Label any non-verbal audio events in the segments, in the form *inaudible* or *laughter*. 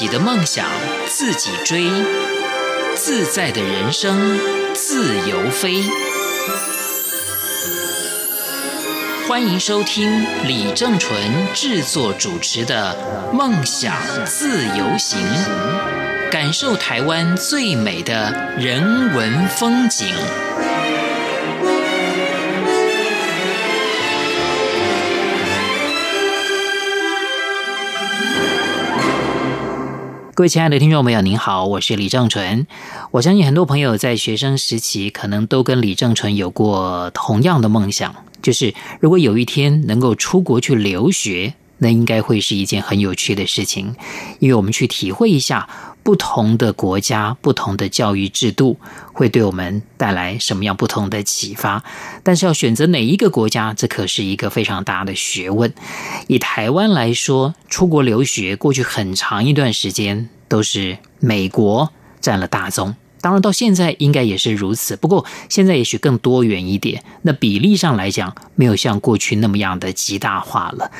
自己的梦想自己追，自在的人生自由飞。欢迎收听李正纯制作主持的《梦想自由行》，感受台湾最美的人文风景。各位亲爱的听众朋友，您好，我是李正淳。我相信很多朋友在学生时期可能都跟李正淳有过同样的梦想，就是如果有一天能够出国去留学，那应该会是一件很有趣的事情，因为我们去体会一下。不同的国家、不同的教育制度，会对我们带来什么样不同的启发？但是要选择哪一个国家，这可是一个非常大的学问。以台湾来说，出国留学过去很长一段时间都是美国占了大宗，当然到现在应该也是如此。不过现在也许更多元一点，那比例上来讲，没有像过去那么样的极大化了。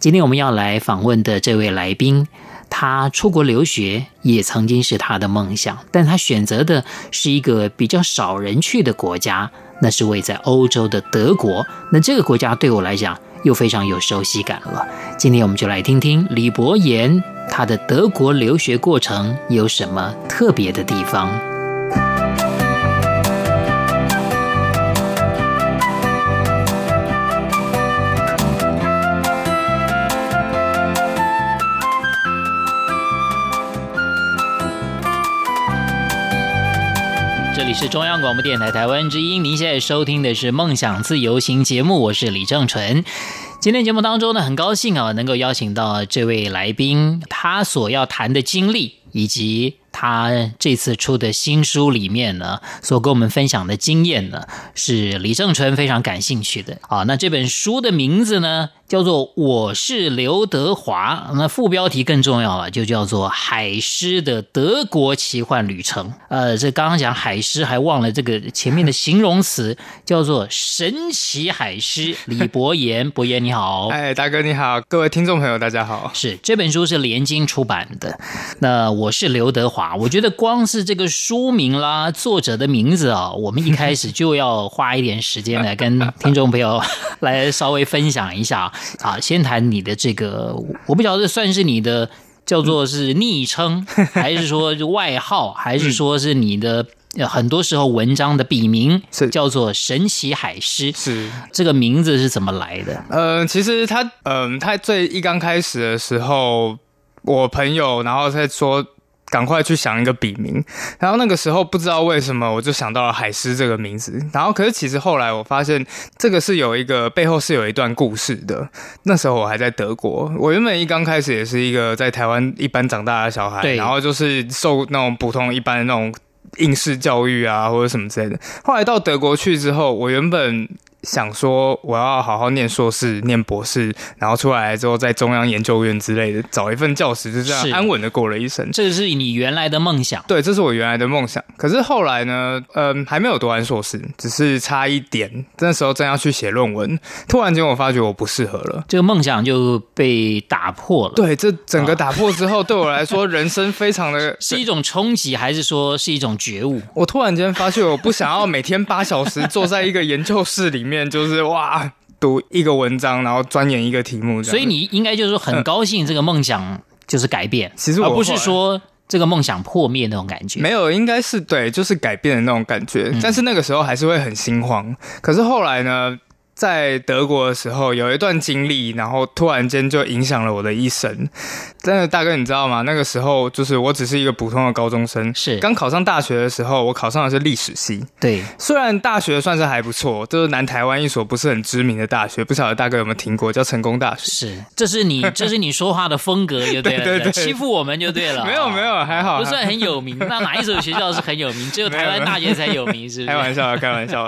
今天我们要来访问的这位来宾。他出国留学也曾经是他的梦想，但他选择的是一个比较少人去的国家，那是位在欧洲的德国。那这个国家对我来讲又非常有熟悉感了。今天我们就来听听李博言他的德国留学过程有什么特别的地方。这里是中央广播电台台湾之音，您现在收听的是《梦想自由行》节目，我是李正淳。今天节目当中呢，很高兴啊，能够邀请到这位来宾，他所要谈的经历以及。他这次出的新书里面呢，所跟我们分享的经验呢，是李正淳非常感兴趣的啊。那这本书的名字呢，叫做《我是刘德华》，那副标题更重要了，就叫做《海狮的德国奇幻旅程》。呃，这刚刚讲海狮，还忘了这个前面的形容词，叫做神奇海狮。李博言，博言你好，*laughs* 哎，大哥你好，各位听众朋友大家好。是这本书是联经出版的，那我是刘德华。我觉得光是这个书名啦，作者的名字啊，我们一开始就要花一点时间来跟听众朋友来稍微分享一下啊。*laughs* 先谈你的这个，我不晓得算是你的叫做是昵称，还是说外号，还是说是你的很多时候文章的笔名，是叫做神奇海狮。是这个名字是怎么来的？呃，其实他，嗯，他最一刚开始的时候，我朋友然后在说。赶快去想一个笔名，然后那个时候不知道为什么我就想到了海狮这个名字，然后可是其实后来我发现这个是有一个背后是有一段故事的。那时候我还在德国，我原本一刚开始也是一个在台湾一般长大的小孩，然后就是受那种普通一般的那种应试教育啊或者什么之类的。后来到德国去之后，我原本。想说我要好好念硕士、念博士，然后出来之后在中央研究院之类的找一份教职，就这样安稳的过了一生。这是你原来的梦想？对，这是我原来的梦想。可是后来呢，嗯，还没有读完硕士，只是差一点。那时候正要去写论文，突然间我发觉我不适合了，这个梦想就被打破了。对，这整个打破之后，对我来说人生非常的 *laughs* 是一种冲击，还是说是一种觉悟？我突然间发现，我不想要每天八小时坐在一个研究室里面。就是哇，读一个文章，然后钻研一个题目，所以你应该就是说很高兴这个梦想就是改变，其实而不是说这个梦想破灭那种感觉。没有，应该是对，就是改变的那种感觉。但是那个时候还是会很心慌。可是后来呢？在德国的时候，有一段经历，然后突然间就影响了我的一生。真的，大哥，你知道吗？那个时候，就是我只是一个普通的高中生，是刚考上大学的时候，我考上的是历史系。对，虽然大学算是还不错，就是南台湾一所不是很知名的大学，不晓得大哥有没有听过，叫成功大学。是，这是你，*laughs* 这是你说话的风格，就对了，对对欺负我们就对了。没有，没有，还好，不算很有名。那哪一所学校是很有名？只有台湾大学才有名，是？*laughs* 开玩笑，开玩笑。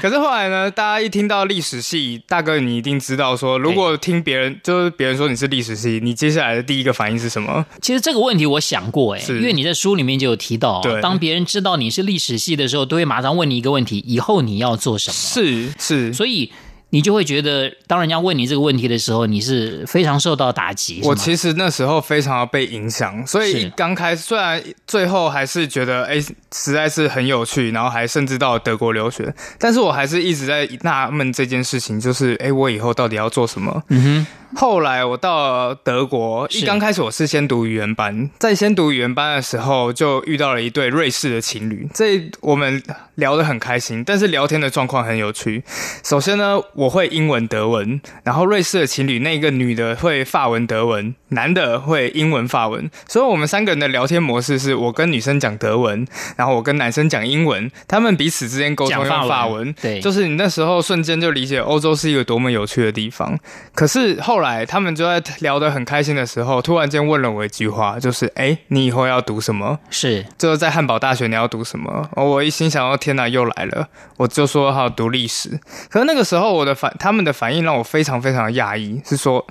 可是后来呢？大家一听到历史系，大哥，你一定知道，说如果听别人，就是别人说你是历史系，你接下来的第一个反应是什么？其实这个问题我想过，哎，因为你在书里面就有提到，对，当别人知道你是历史系的时候，都会马上问你一个问题：以后你要做什么？是是，所以你就会觉得，当人家问你这个问题的时候，你是非常受到打击。我其实那时候非常被影响，所以刚开始虽然最后还是觉得哎，实在是很有趣，然后还甚至到德国留学，但是我还是一直在纳闷这件事情，就是哎，我以后到底要做什么？嗯哼。后来我到德国，一刚开始我是先读语言班，在先读语言班的时候，就遇到了一对瑞士的情侣，这我们聊得很开心，但是聊天的状况很有趣。首先呢，我会英文、德文，然后瑞士的情侣那个女的会法文、德文，男的会英文、法文，所以我们三个人的聊天模式是我跟女生讲德文，然后我跟男生讲英文，他们彼此之间沟通用法文，对，就是你那时候瞬间就理解欧洲是一个多么有趣的地方。可是后来他们就在聊得很开心的时候，突然间问了我一句话，就是哎，你以后要读什么？是，就是在汉堡大学你要读什么？我一心想，哦天哪，又来了，我就说好读历史。可是那个时候我的反，他们的反应让我非常非常讶异，是说。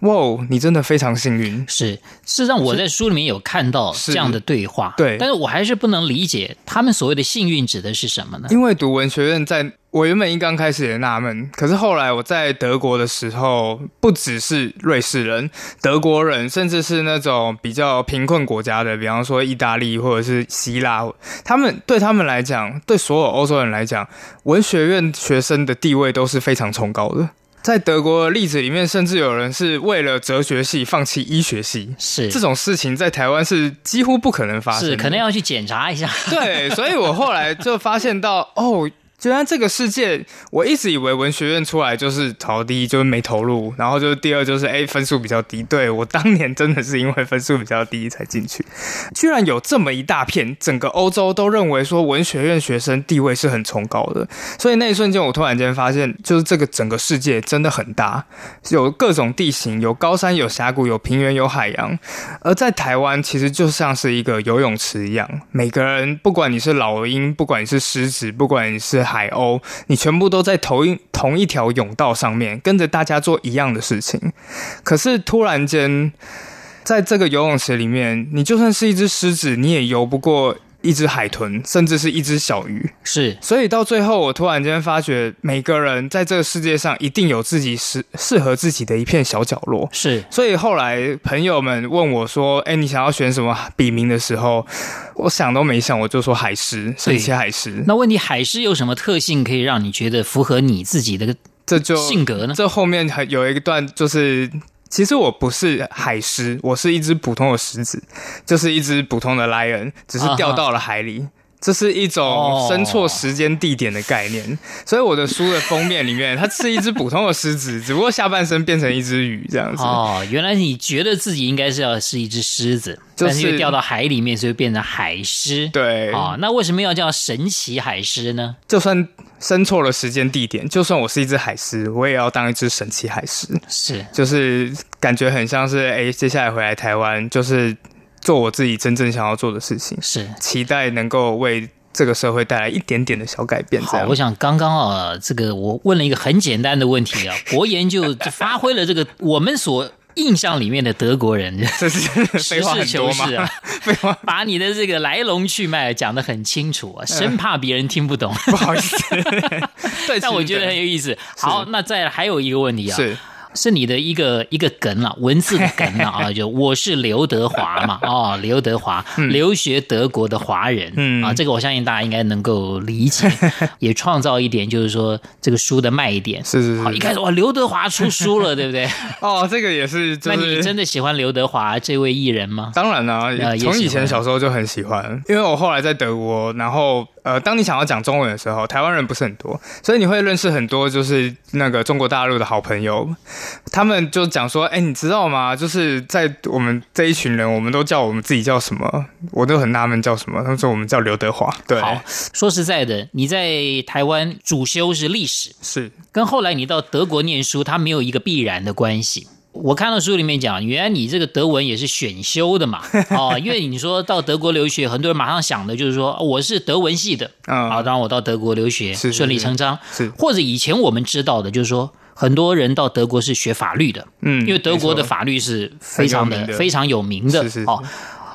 哇，你真的非常幸运。是，事实上我在书里面有看到这样的对话，对，但是我还是不能理解他们所谓的幸运指的是什么呢？因为读文学院，在我原本一刚开始也纳闷，可是后来我在德国的时候，不只是瑞士人、德国人，甚至是那种比较贫困国家的，比方说意大利或者是希腊，他们对他们来讲，对所有欧洲人来讲，文学院学生的地位都是非常崇高的。在德国的例子里面，甚至有人是为了哲学系放弃医学系，是这种事情在台湾是几乎不可能发生，是可能要去检查一下。对，所以我后来就发现到，哦。虽然这个世界，我一直以为文学院出来就是考第一就是没投入，然后就是第二就是哎分数比较低。对我当年真的是因为分数比较低才进去，居然有这么一大片，整个欧洲都认为说文学院学生地位是很崇高的。所以那一瞬间，我突然间发现，就是这个整个世界真的很大，有各种地形，有高山，有峡谷，有平原，有海洋。而在台湾，其实就像是一个游泳池一样，每个人不管你是老鹰，不管你是狮子，不管你是。*laughs* 海鸥，你全部都在同一同一条泳道上面，跟着大家做一样的事情。可是突然间，在这个游泳池里面，你就算是一只狮子，你也游不过。一只海豚，甚至是一只小鱼，是。所以到最后，我突然间发觉，每个人在这个世界上一定有自己适适合自己的一片小角落。是。所以后来朋友们问我说：“哎，你想要选什么笔名的时候，我想都没想，我就说海狮，神奇海狮。那问题，海狮有什么特性可以让你觉得符合你自己的这就性格呢？这后面还有一段就是。其实我不是海狮，我是一只普通的狮子，就是一只普通的 lion，只是掉到了海里。这是一种生错时间地点的概念，所以我的书的封面里面，它是一只普通的狮子，只不过下半身变成一只鱼这样子。哦，原来你觉得自己应该是要是一只狮子，但是掉到海里面，所以变成海狮。对，哦，那为什么要叫神奇海狮呢？就算生错了时间地点，就算我是一只海狮，我也要当一只神奇海狮。是，就是感觉很像是，哎，接下来回来台湾就是。做我自己真正想要做的事情，是期待能够为这个社会带来一点点的小改变。好，我想刚刚啊，这个我问了一个很简单的问题啊，*laughs* 博言就发挥了这个我们所印象里面的德国人，*laughs* 这是实事求是啊，*laughs* 废话，把你的这个来龙去脉讲得很清楚啊，生怕别人听不懂，不好意思。但我觉得很有意思。好，那再还有一个问题啊。是。是你的一个一个梗啊，*laughs* 文字的梗啊，就我是刘德华嘛，*laughs* 哦，刘德华，留学德国的华人，嗯啊，这个我相信大家应该能够理解，*laughs* 也创造一点就是说这个书的卖点，是是是，好，一开始哇，刘德华出书了，对不对？哦，这个也是，那你真的喜欢刘德华这位艺人吗？当然了，从以前小时候就很喜欢，因为我后来在德国，然后。呃，当你想要讲中文的时候，台湾人不是很多，所以你会认识很多就是那个中国大陆的好朋友，他们就讲说，哎，你知道吗？就是在我们这一群人，我们都叫我们自己叫什么？我都很纳闷叫什么。他们说我们叫刘德华。对，好，说实在的，你在台湾主修是历史，是跟后来你到德国念书，它没有一个必然的关系。我看到书里面讲，原来你这个德文也是选修的嘛？*laughs* 哦，因为你说到德国留学，很多人马上想的就是说我是德文系的，啊，当然我到德国留学顺理成章。是，或者以前我们知道的，就是说很多人到德国是学法律的，嗯，因为德国的法律是非常的非常有名的，哦。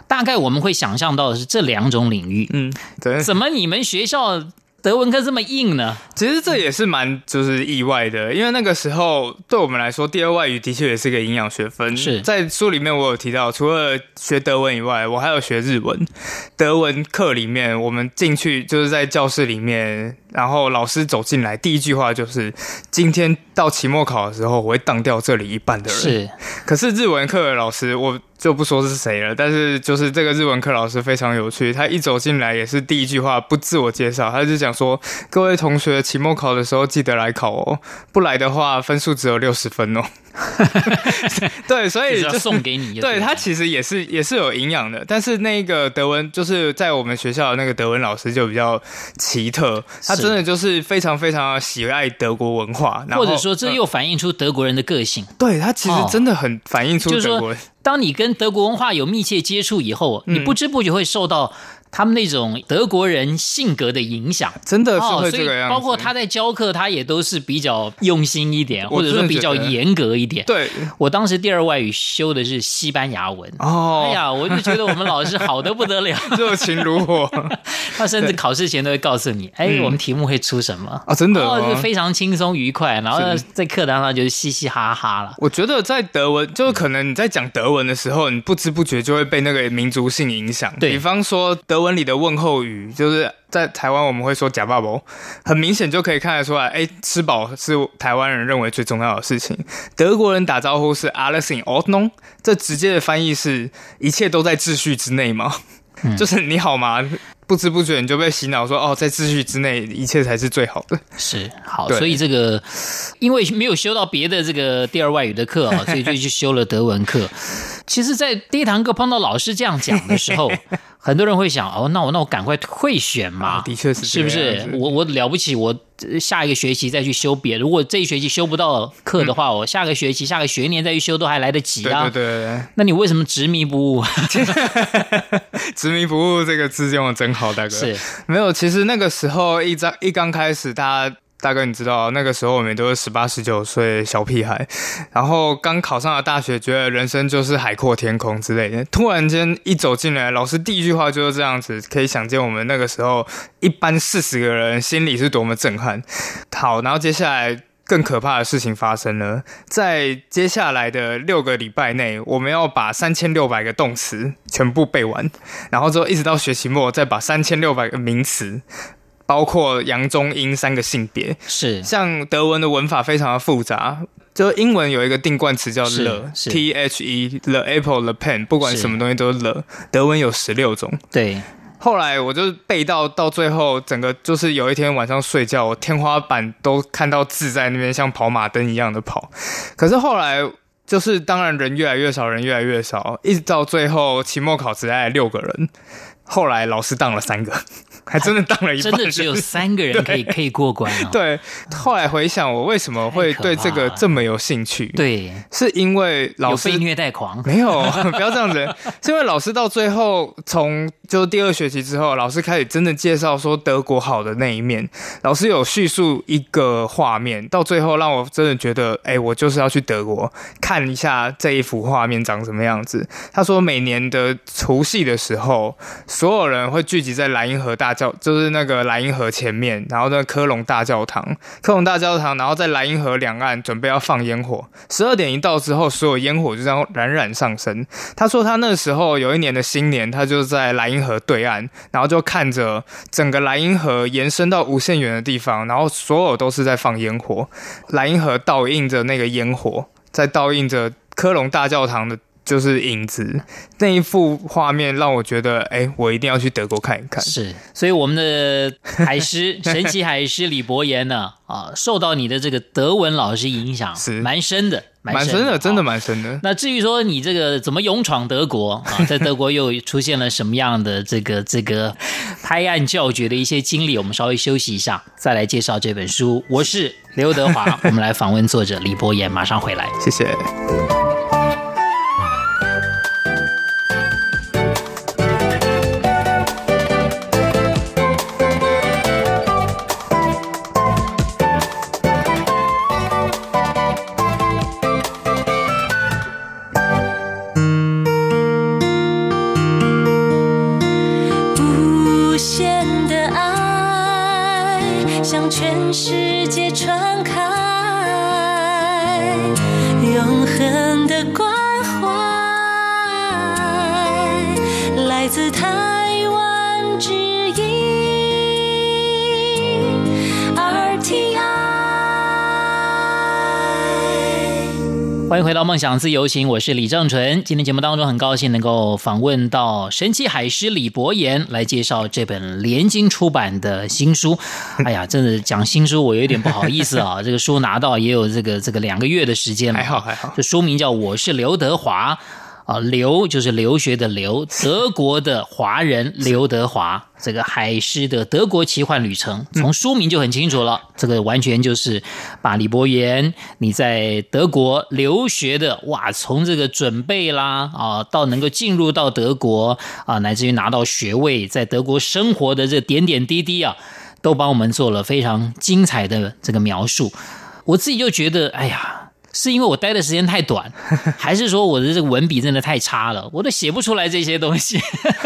大概我们会想象到的是这两种领域，嗯，对。怎么你们学校德文课这么硬呢？其实这也是蛮就是意外的，因为那个时候对我们来说，第二外语的确也是个营养学分。是在书里面我有提到，除了学德文以外，我还有学日文。德文课里面，我们进去就是在教室里面，然后老师走进来，第一句话就是：“今天到期末考的时候，我会当掉这里一半的人。”是，*laughs* 可是日文课的老师，我就不说是谁了，但是就是这个日文课老师非常有趣，他一走进来也是第一句话不自我介绍，他就讲说：“各位同学，期末考的时候记得来考哦，不来的话分数只有六十分哦。” *laughs* 对，所以就送给你就对了。对他其实也是也是有营养的，但是那个德文就是在我们学校的那个德文老师就比较奇特，他真的就是非常非常喜爱德国文化，或者说，这呃又反映出德国人的个性。对他其实哦真的很反映出就是说德国人。当你跟德国文化有密切接触以后，嗯你不知不觉会受到他们那种德国人性格的影响。真的是会这个样子，包括他在教课，他也都是比较用心一点，或者说比较严格一点。对我当时第二外语修的是西班牙文。哦，哎呀，我就觉得我们老师好的不得了，*laughs* 热情如火 *laughs* 他甚至考试前都会告诉你，哎，嗯我们题目会出什么。啊，真的哦，哦就非常轻松愉快，然后在课堂上就是嘻嘻哈哈了。我觉得在德文，就是可能你在讲德文的时候，你不知不觉就会被那个民族性影响。对比方说德文里的问候语，就是在台湾我们会说“假爸爸”，很明显就可以看得出来，哎，吃饱是台湾人认为最重要的事情。德国人打招呼是 “alles in Ordnung”，这直接的翻译是一切都在秩序之内吗？嗯 *laughs* 就是你好吗？不知不觉你就被洗脑说，哦，在秩序之内，一切才是最好的。是好，所以这个因为没有修到别的这个第二外语的课啊、*laughs* 所以就去修了德文课。其实，在第一堂课碰到老师这样讲的时候，很多人会想：哦，那我那我赶快退选嘛，啊的确是这是不？是我我了不起，我呃下一个学期再去修别的。如果这一学期修不到课的话，我下个学期、下个学年再去修都还来得及对啊。对对对。那你为什么执迷不悟？*laughs* 执迷不悟这个字用的真好，大哥。是没有，其实那个时候一张一刚开始，大家大哥你知道，那个时候我们都是十八十九岁小屁孩，*laughs* 然后刚考上了大学，觉得人生就是海阔天空之类的。突然间一走进来，老师第一句话就是这样子，可以想见我们那个时候一班四十个人心里是多么震撼。好，然后接下来。更可怕的事情发生了，在接下来的六个礼拜内，我们要把三千六百个动词全部背完，然后之后一直到学期末，再把三千六百个名词，包括阳中阴三个性别。是像德文的文法非常的复杂，就英文有一个定冠词叫是 the 是 t h e the apple the pen，不管什么东西都是 the。德文有十六种。对，后来我就背到到最后，整个就是有一天晚上睡觉，我天花板都看到字在那边像跑马灯一样的跑。可是后来就是当然人越来越少，人越来越少，一直到最后期末考只来了六个人，后来老师当了三个，*laughs* 还真的当了一半，*laughs* 真的只有三个人可以可以过关啊。对。后来回想，我为什么会对这个这么有兴趣？，*laughs* 对，是因为老师有被虐待狂。没有，不要这样子。是因为老师到最后，从就第二学期之后，老师开始真的介绍说德国好的那一面。老师有叙述一个画面，到最后让我真的觉得，哎、我就是要去德国看看一下这一幅画面长什么样子。他说，每年的除夕的时候，所有人会聚集在莱茵河大教，就是那个莱茵河前面，然后那科隆大教堂，科隆大教堂，然后在莱茵河两岸准备要放烟火。十二点一到之后，所有烟火就这样冉冉上升。他说他那时候有一年的新年，他就在莱茵河对岸，然后就看着整个莱茵河延伸到无限远的地方，然后所有都是在放烟火，莱茵河倒映着那个烟火，在倒映着科隆大教堂的。就是影子那一幅画面让我觉得，哎、我一定要去德国看一看。是，所以我们的海狮神奇海狮李伯言呢，啊，受到你的这个德文老师影响是蛮深的，深蛮深的，真的啊蛮深的。那至于说你这个怎么勇闯德国啊，在德国又出现了什么样的这个这个拍案叫绝的一些经历，我们稍微休息一下，再来介绍这本书。我是刘德华，*laughs* 我们来访问作者李博言，马上回来。谢谢。自台湾之音 RTI。欢迎回到梦想自由行，我是李正纯。今天节目当中很高兴能够访问到神奇海狮李博言来介绍这本联经出版的新书。*laughs* 哎呀，真的讲新书我有点不好意思啊，*laughs* 这个书拿到也有这个这个两个月的时间了。还好还好。这书名叫《我是刘德华》。啊，留就是留学的留，德国的华人刘德华，这个海狮的德国奇幻旅程，从书名就很清楚了，这个完全就是把李博言你在德国留学的哇，从这个准备啦啊，到能够进入到德国啊，乃至于拿到学位，在德国生活的这点点滴滴啊，都帮我们做了非常精彩的这个描述。我自己就觉得，哎呀。是因为我待的时间太短，*laughs* 还是说我的这个文笔真的太差了？我都写不出来这些东西，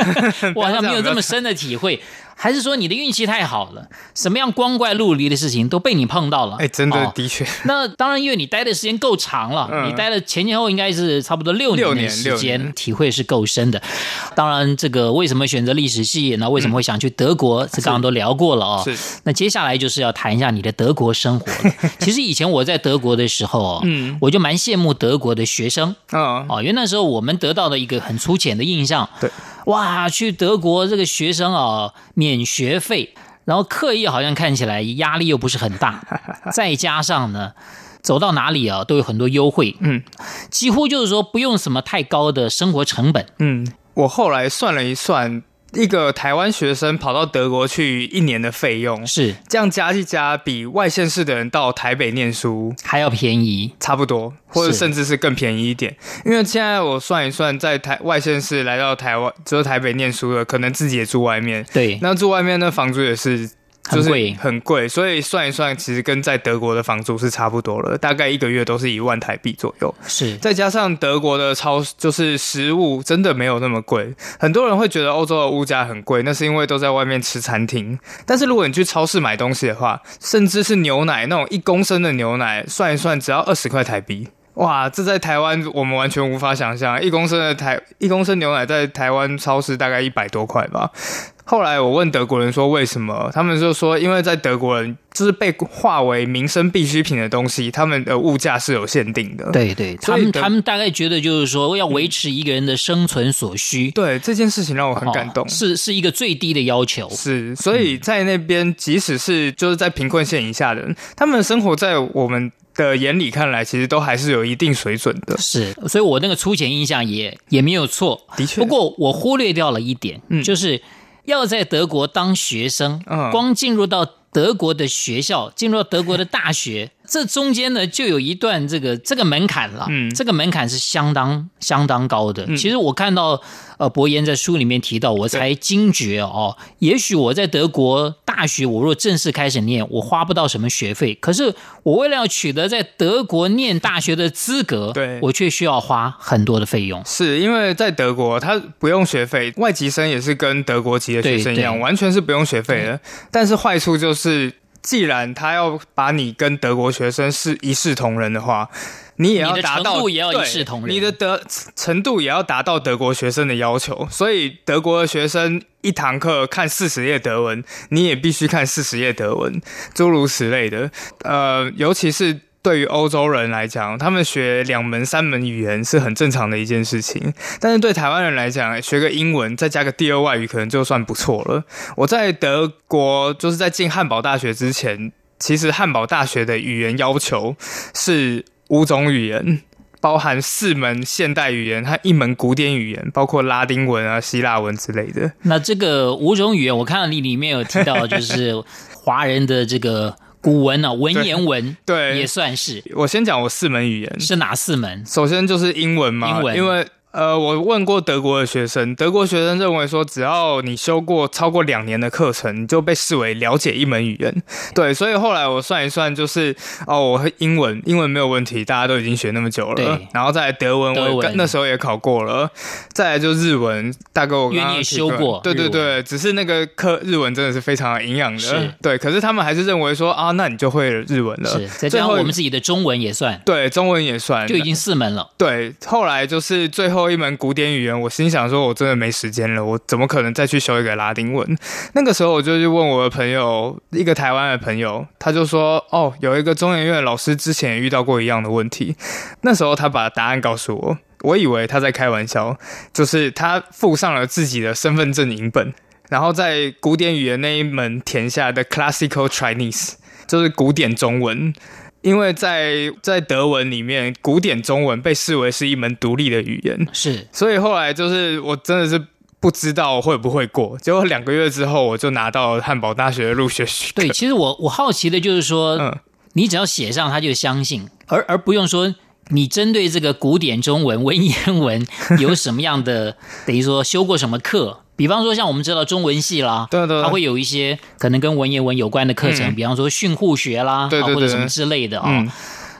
*laughs* 我好像没有这么深的体会。还是说你的运气太好了？什么样光怪陆离的事情都被你碰到了？哎，真的的确。*laughs* 那当然，因为你待的时间够长了，你待了前前后应该是差不多六年的时间，体会是够深的。当然，这个为什么选择历史系？那为什么会想去德国？这刚刚都聊过了哦。是。那接下来就是要谈一下你的德国生活了。*laughs* 其实以前我在德国的时候，嗯，我就蛮羡慕德国的学生。哦哦，因为那时候我们得到的一个很粗浅的印象。对。哇，去德国这个学生啊，免学费，然后课业好像看起来压力又不是很大，*laughs* 再加上呢，走到哪里啊都有很多优惠，嗯，几乎就是说不用什么太高的生活成本，嗯，我后来算了一算。一个台湾学生跑到德国去一年的费用是这样加一加，比外县市的人到台北念书还要便宜，差不多，或者甚至是更便宜一点。因为现在我算一算，在台外县市来到台湾，只有台北念书的，可能自己也住外面。对，那住外面那房租也是。很贵，很贵，所以算一算，其实跟在德国的房租是差不多了，大概一个月都是一万台币左右。是，再加上德国的超，就是食物真的没有那么贵。很多人会觉得欧洲的物价很贵，那是因为都在外面吃餐厅。但是如果你去超市买东西的话，甚至是牛奶那种一公升的牛奶，算一算只要二十块台币。哇，这在台湾我们完全无法想象，一公升的台一公升牛奶在台湾超市大概一百多块吧。后来我问德国人说为什么，他们就说因为在德国人就是被划为民生必需品的东西，他们的物价是有限定的。对对，他们他们大概觉得就是说要维持一个人的生存所需。对这件事情让我很感动，是是一个最低的要求。是，所以在那边即使是就是在贫困线以下的人，他们生活在我们。的眼里看来，其实都还是有一定水准的。是，所以我那个粗浅印象也也没有错。的确，不过我忽略掉了一点，就是要在德国当学生，光进入到德国的学校，进入到德国的大学。这中间呢，就有一段这个这个门槛了，嗯，这个门槛是相当相当高的。其实我看到呃，伯言在书里面提到，我才惊觉哦，也许我在德国大学，我若正式开始念，我花不到什么学费，可是我为了要取得在德国念大学的资格，对，我却需要花很多的费用。是因为在德国，他不用学费，外籍生也是跟德国籍的学生一样，完全是不用学费的。但是坏处就是。既然他要把你跟德国学生是一视同仁的话，你也要达到也要一视同仁，你的德程度也要达到德国学生的要求。所以德国的学生一堂课看四十页德文，你也必须看四十页德文，诸如此类的。呃，尤其是。对于欧洲人来讲，他们学两门、三门语言是很正常的一件事情。但是对台湾人来讲，学个英文再加个第二外语，可能就算不错了。我在德国就是在进汉堡大学之前，其实汉堡大学的语言要求是五种语言，包含四门现代语言和一门古典语言，包括拉丁文啊、希腊文之类的。那这个五种语言，我看到你里面有提到，就是华人的这个。古文哦，文言文 *laughs* 对也算是。我先讲我四门语言是哪四门？首先就是英文嘛，英文，因为。呃，我问过德国的学生，德国学生认为说，只要你修过超过两年的课程，你就被视为了解一门语言。*laughs* 对，所以后来我算一算，就是哦，我英文英文没有问题，大家都已经学那么久了。然后再德文，我那时候也考过了。再来就日文，大概我刚刚修过。对对对，只是那个课日文真的是非常营养的。对，可是他们还是认为说啊，那你就会日文了。是，再加上我们自己的中文也算。对，中文也算，就已经四门了。对，后来就是最后。后一门古典语言，我心想说，我真的没时间了，我怎么可能再去修一个拉丁文？那个时候我就去问我的朋友，一个台湾的朋友，他就说，哦，有一个中研院的老师之前也遇到过一样的问题，那时候他把答案告诉我，我以为他在开玩笑，就是他附上了自己的身份证影本，然后在古典语言那一门填下的 Classical Chinese，就是古典中文。因为在在德文里面，古典中文被视为是一门独立的语言，是所以后来就是我真的是不知道会不会过，结果两个月之后我就拿到汉堡大学的入学许可。对。其实我我好奇的就是说，嗯，你只要写上，他就相信，而而不用说你针对这个古典中文、文言文有什么样的，*laughs* 等于说修过什么课。比方说，像我们知道中文系啦，对对对。它会有一些可能跟文言文有关的课程，嗯。比方说训诂学啦，对对对啊或者什么之类的啊、嗯。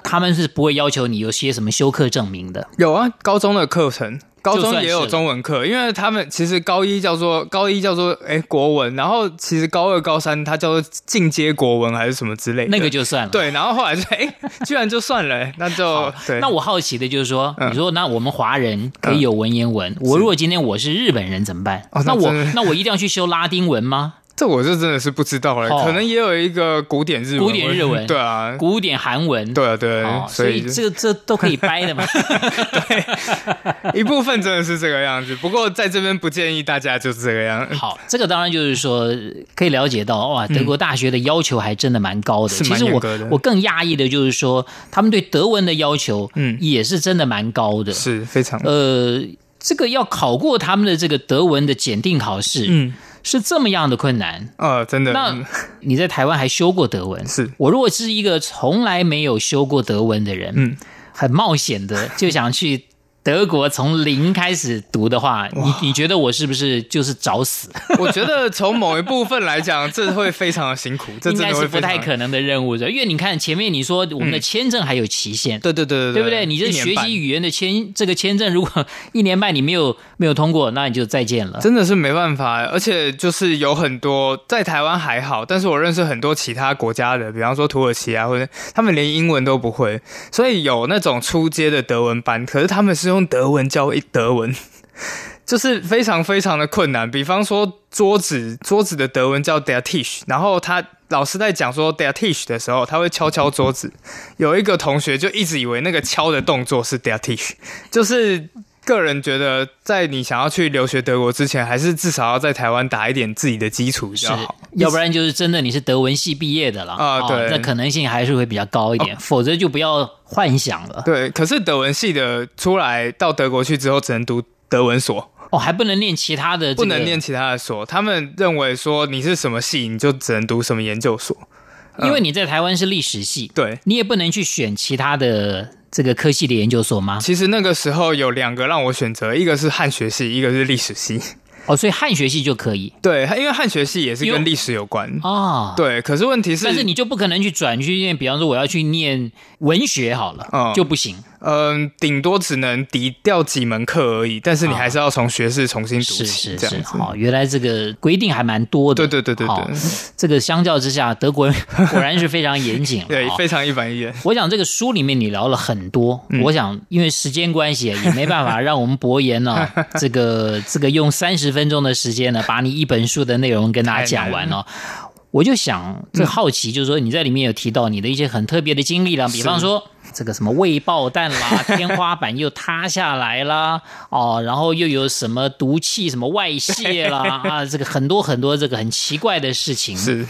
他们是不会要求你有些什么修课证明的。有啊，高中的课程，高中也有中文课，因为他们其实高一叫做高一叫做哎国文，然后其实高二高三它叫做进阶国文还是什么之类的，那个就算了。对，然后后来就 *laughs* 哎居然就算了，那就对，那我好奇的就是说，嗯你说那我们华人可以有文言文，我如果今天我是日本人怎么办？那我那我一定要去修拉丁文吗？这我就真的是不知道了，哦可能也有一个古典日文，古典日文 *laughs* 对啊，古典韩文？对啊对，哦，所以这这都可以掰的嘛。*laughs* 对一部分真的是这个样子，不过在这边不建议大家就是这个样。好，这个当然就是说可以了解到，哇，德国大学的要求还真的蛮高的。是其实我我更讶异的就是说，他们对德文的要求，嗯也是真的蛮高的。是非常，呃，这个要考过他们的这个德文的检定考试，嗯是这么样的困难。呃，真的，那嗯你在台湾还修过德文？是我如果是一个从来没有修过德文的人，嗯，很冒险的就想去德国从零开始读的话，你你觉得我是不是就是找死？*laughs* 我觉得从某一部分来讲，这会非常的辛苦，*laughs* 这应该是不太可能的任务，因为你看前面你说我们的签证还有期限。对对对对对不对？你这学习语言的签这个签证，如果 *laughs* 一年半你没有没有通过，那你就再见了。真的是没办法，而且就是有很多在台湾还好，但是我认识很多其他国家的，比方说土耳其啊，或者他们连英文都不会，所以有那种初阶的德文班，可是他们是用德文教德文，*laughs* 就是非常非常的困难。比方说桌子，桌子的德文叫 der Tisch，然后他老师在讲说 der Tisch 的时候，他会敲敲桌子，有一个同学就一直以为那个敲的动作是 der Tisch，就是。个人觉得，在你想要去留学德国之前，还是至少要在台湾打一点自己的基础比较好。，要不然就是真的你是德文系毕业的了哦啊对那可能性还是会比较高一点，否则就不要幻想了。对，可是德文系的出来到德国去之后，只能读德文所，哦，还不能念其他的、这个，不能念，其他的所。他们认为说你是什么系，你就只能读什么研究所。因为你在台湾是历史系，对，你也不能去选其他的这个科系的研究所吗？其实那个时候有两个让我选择，一个是汉学系，一个是历史系。哦，所以汉学系就可以 *laughs* 对，因为汉学系也是跟历史有关。啊。对，可是问题是，但是你就不可能去转去念，比方说我要去念文学好了，嗯就不行。嗯，顶多只能抵掉几门课而已，但是你还是要从学士重新读是起，是是，这样子。好，原来这个规定还蛮多的。对对对对这个相较之下，德国人果然是非常严谨 *laughs* 了。对，非常一板一眼。我想这个书里面你聊了很多，嗯我想因为时间关系也没办法让我们博言呢、*laughs* 这个这个用三十分钟的时间呢，把你一本书的内容跟大家讲完哦。我就想，这好奇就是说，你在里面有提到你的一些很特别的经历啦，比方说这个什么未爆弹啦，*laughs* 天花板又塌下来啦，哦，然后又有什么毒气什么外泄啦，*laughs* 啊，这个很多很多这个很奇怪的事情。是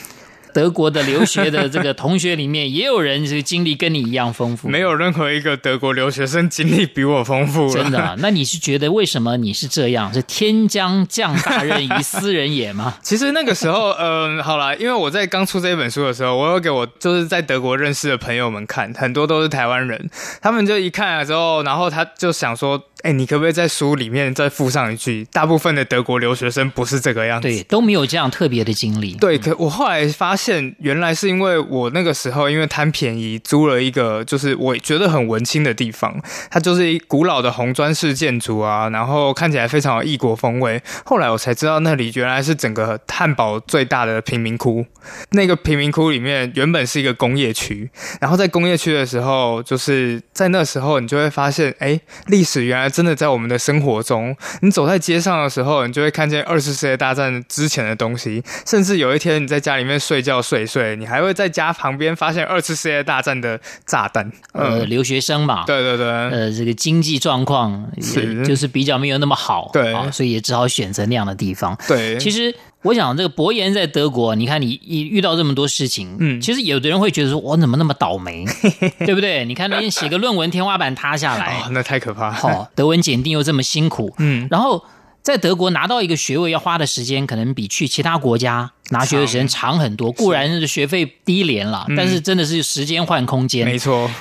德国的留学的这个同学里面，也有人是经历跟你一样丰富。没有任何一个德国留学生经历比我丰富。真的、啊？*laughs* 那你是觉得为什么你是这样？是天将降大任于斯人也吗？*laughs* 其实那个时候，嗯、好啦，因为我在刚出这一本书的时候，我有给我就是在德国认识的朋友们看，很多都是台湾人，他们就一看了之后，然后他就想说，哎、你可不可以在书里面再附上一句，大部分的德国留学生不是这个样子。对，都没有这样特别的经历。对，可我后来发现，原来是因为我那个时候因为贪便宜，租了一个就是我觉得很文青的地方，它就是一古老的红砖式建筑啊，然后看起来非常有异国风味。后来我才知道，那里原来是整个汉堡最大的贫民窟。那个贫民窟里面原本是一个工业区，然后在工业区的时候，就是在那时候你就会发现，哎，历史原来真的在我们的生活中，你走在街上的时候，你就会看见二次世界大战之前的东西，甚至有一天你在家里面睡觉睡睡，你还会在家旁边发现二次世界大战的炸弹。呃，嗯，留学生嘛，对对对，呃，这个经济状况就是比较没有那么好，对。啊所以也只好选择那样的地方。对，其实我想，这个博言在德国，你看你一遇到这么多事情，嗯其实有的人会觉得说，我怎么那么倒霉，*laughs* 对不对？你看那天写个论文，天花板塌下来哦，，那太可怕。好、德文检定又这么辛苦，嗯，然后在德国拿到一个学位要花的时间，可能比去其他国家拿学位时间长很多。固然是学费低廉了，但是真的是时间换空间。嗯没错，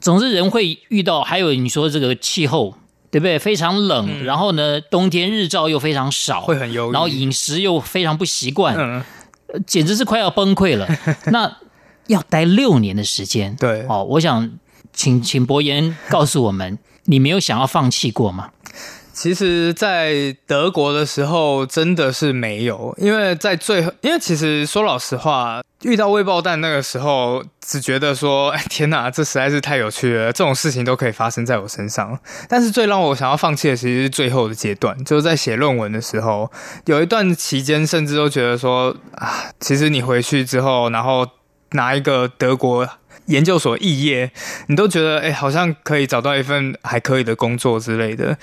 总之人会遇到，还有你说这个气候，对不对？非常冷，然后呢，冬天日照又非常少，嗯会很忧郁。然后饮食又非常不习惯，简直是快要崩溃了。*laughs* 那要待六年的时间，对哦，我想请请博言告诉我们，你没有想要放弃过吗？其实，在德国的时候真的是没有，因为在最后，因为其实说老实话，遇到未爆弹那个时候，只觉得说，哎，天哪，这实在是太有趣了，这种事情都可以发生在我身上。但是最让我想要放弃的，其实是最后的阶段，就是在写论文的时候，有一段期间，甚至都觉得说，啊，其实你回去之后，然后拿一个德国。研究所肄业，你都觉得哎、好像可以找到一份还可以的工作之类的。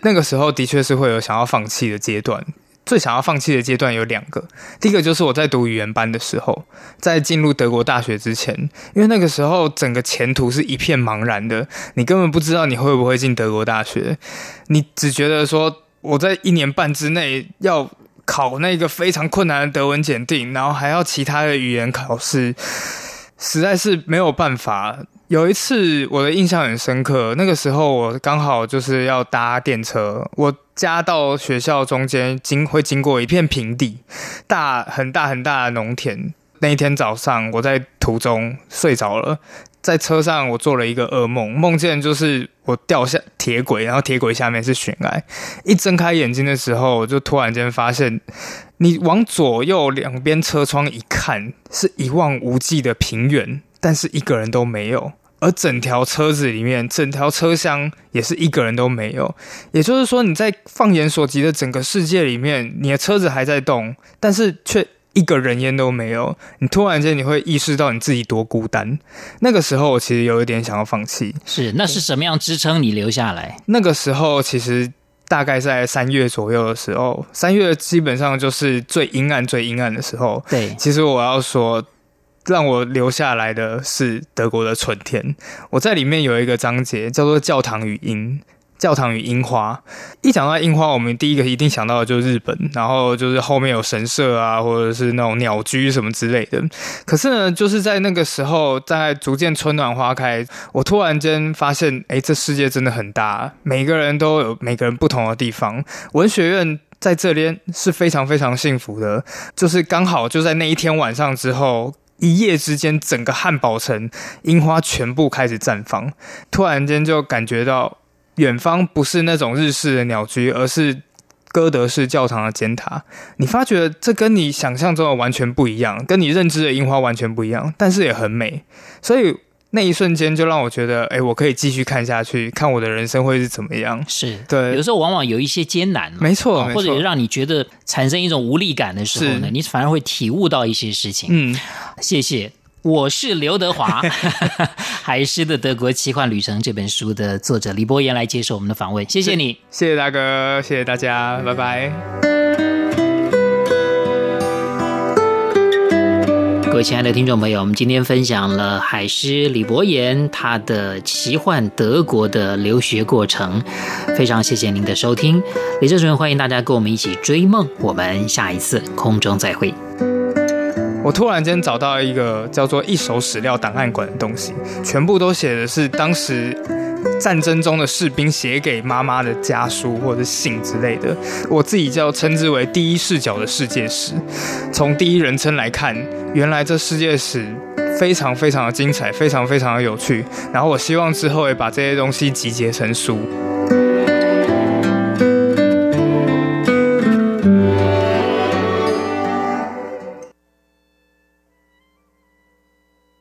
那个时候的确是会有想要放弃的阶段。最想要放弃的阶段有两个，第一个就是我在读语言班的时候，在进入德国大学之前，因为那个时候整个前途是一片茫然的，你根本不知道你会不会进德国大学，你只觉得说我在一年半之内要考那个非常困难的德文检定，然后还要其他的语言考试，实在是没有办法。有一次我的印象很深刻，那个时候我刚好就是要搭电车，我家到学校中间经会经过一片平地，大很大很大的农田。那一天早上我在途中睡着了，在车上我做了一个噩梦，梦见就是我掉下铁轨，然后铁轨下面是悬崖。一睁开眼睛的时候，我就突然间发现，你往左右两边车窗一看，是一望无际的平原，但是一个人都没有。而整条车子里面，整条车厢也是一个人都没有。也就是说，你在放眼所及的整个世界里面，你的车子还在动，但是却一个人烟都没有。你突然间你会意识到你自己多孤单。那个时候，我其实有一点想要放弃。是，那是什么样支撑你留下来？那个时候其实大概在三月左右的时候，三月基本上就是最阴暗、最阴暗的时候。对，其实我要说，让我留下来的是德国的春天。我在里面有一个章节叫做《教堂与樱》。教堂与樱花，一讲到樱花，我们第一个一定想到的就是日本，然后就是后面有神社啊，或者是那种鸟居什么之类的。可是呢，就是在那个时候，在逐渐春暖花开，我突然间发现，哎，这世界真的很大，每个人都有每个人不同的地方。文学院在这边是非常非常幸福的，就是刚好就在那一天晚上之后。一夜之间，整个汉堡城樱花全部开始绽放，突然间就感觉到远方不是那种日式的鸟居，而是歌德式教堂的尖塔。你发觉这跟你想象中的完全不一样，跟你认知的樱花完全不一样，但是也很美。所以那一瞬间就让我觉得，哎，我可以继续看下去，看我的人生会是怎么样。是，对有时候往往有一些艰难嘛，没错，哦没错。或者让你觉得产生一种无力感的时候呢，你反而会体悟到一些事情。嗯，谢谢。我是刘德华，*laughs*《海狮的德国奇幻旅程》这本书的作者李博言来接受我们的访问，谢谢你。谢谢大哥，谢谢大家，拜拜。各位亲爱的听众朋友，我们今天分享了海狮李博言他的奇幻德国的留学过程，非常谢谢您的收听。李正纯欢迎大家跟我们一起追梦，我们下一次空中再会。我突然间找到一个叫做“一手史料档案馆”的东西，全部都写的是当时战争中的士兵写给妈妈的家书或者信之类的。我自己叫称之为“第一视角的世界史”，从第一人称来看，原来这世界史非常非常的精彩，非常非常的有趣。然后我希望之后也把这些东西集结成书。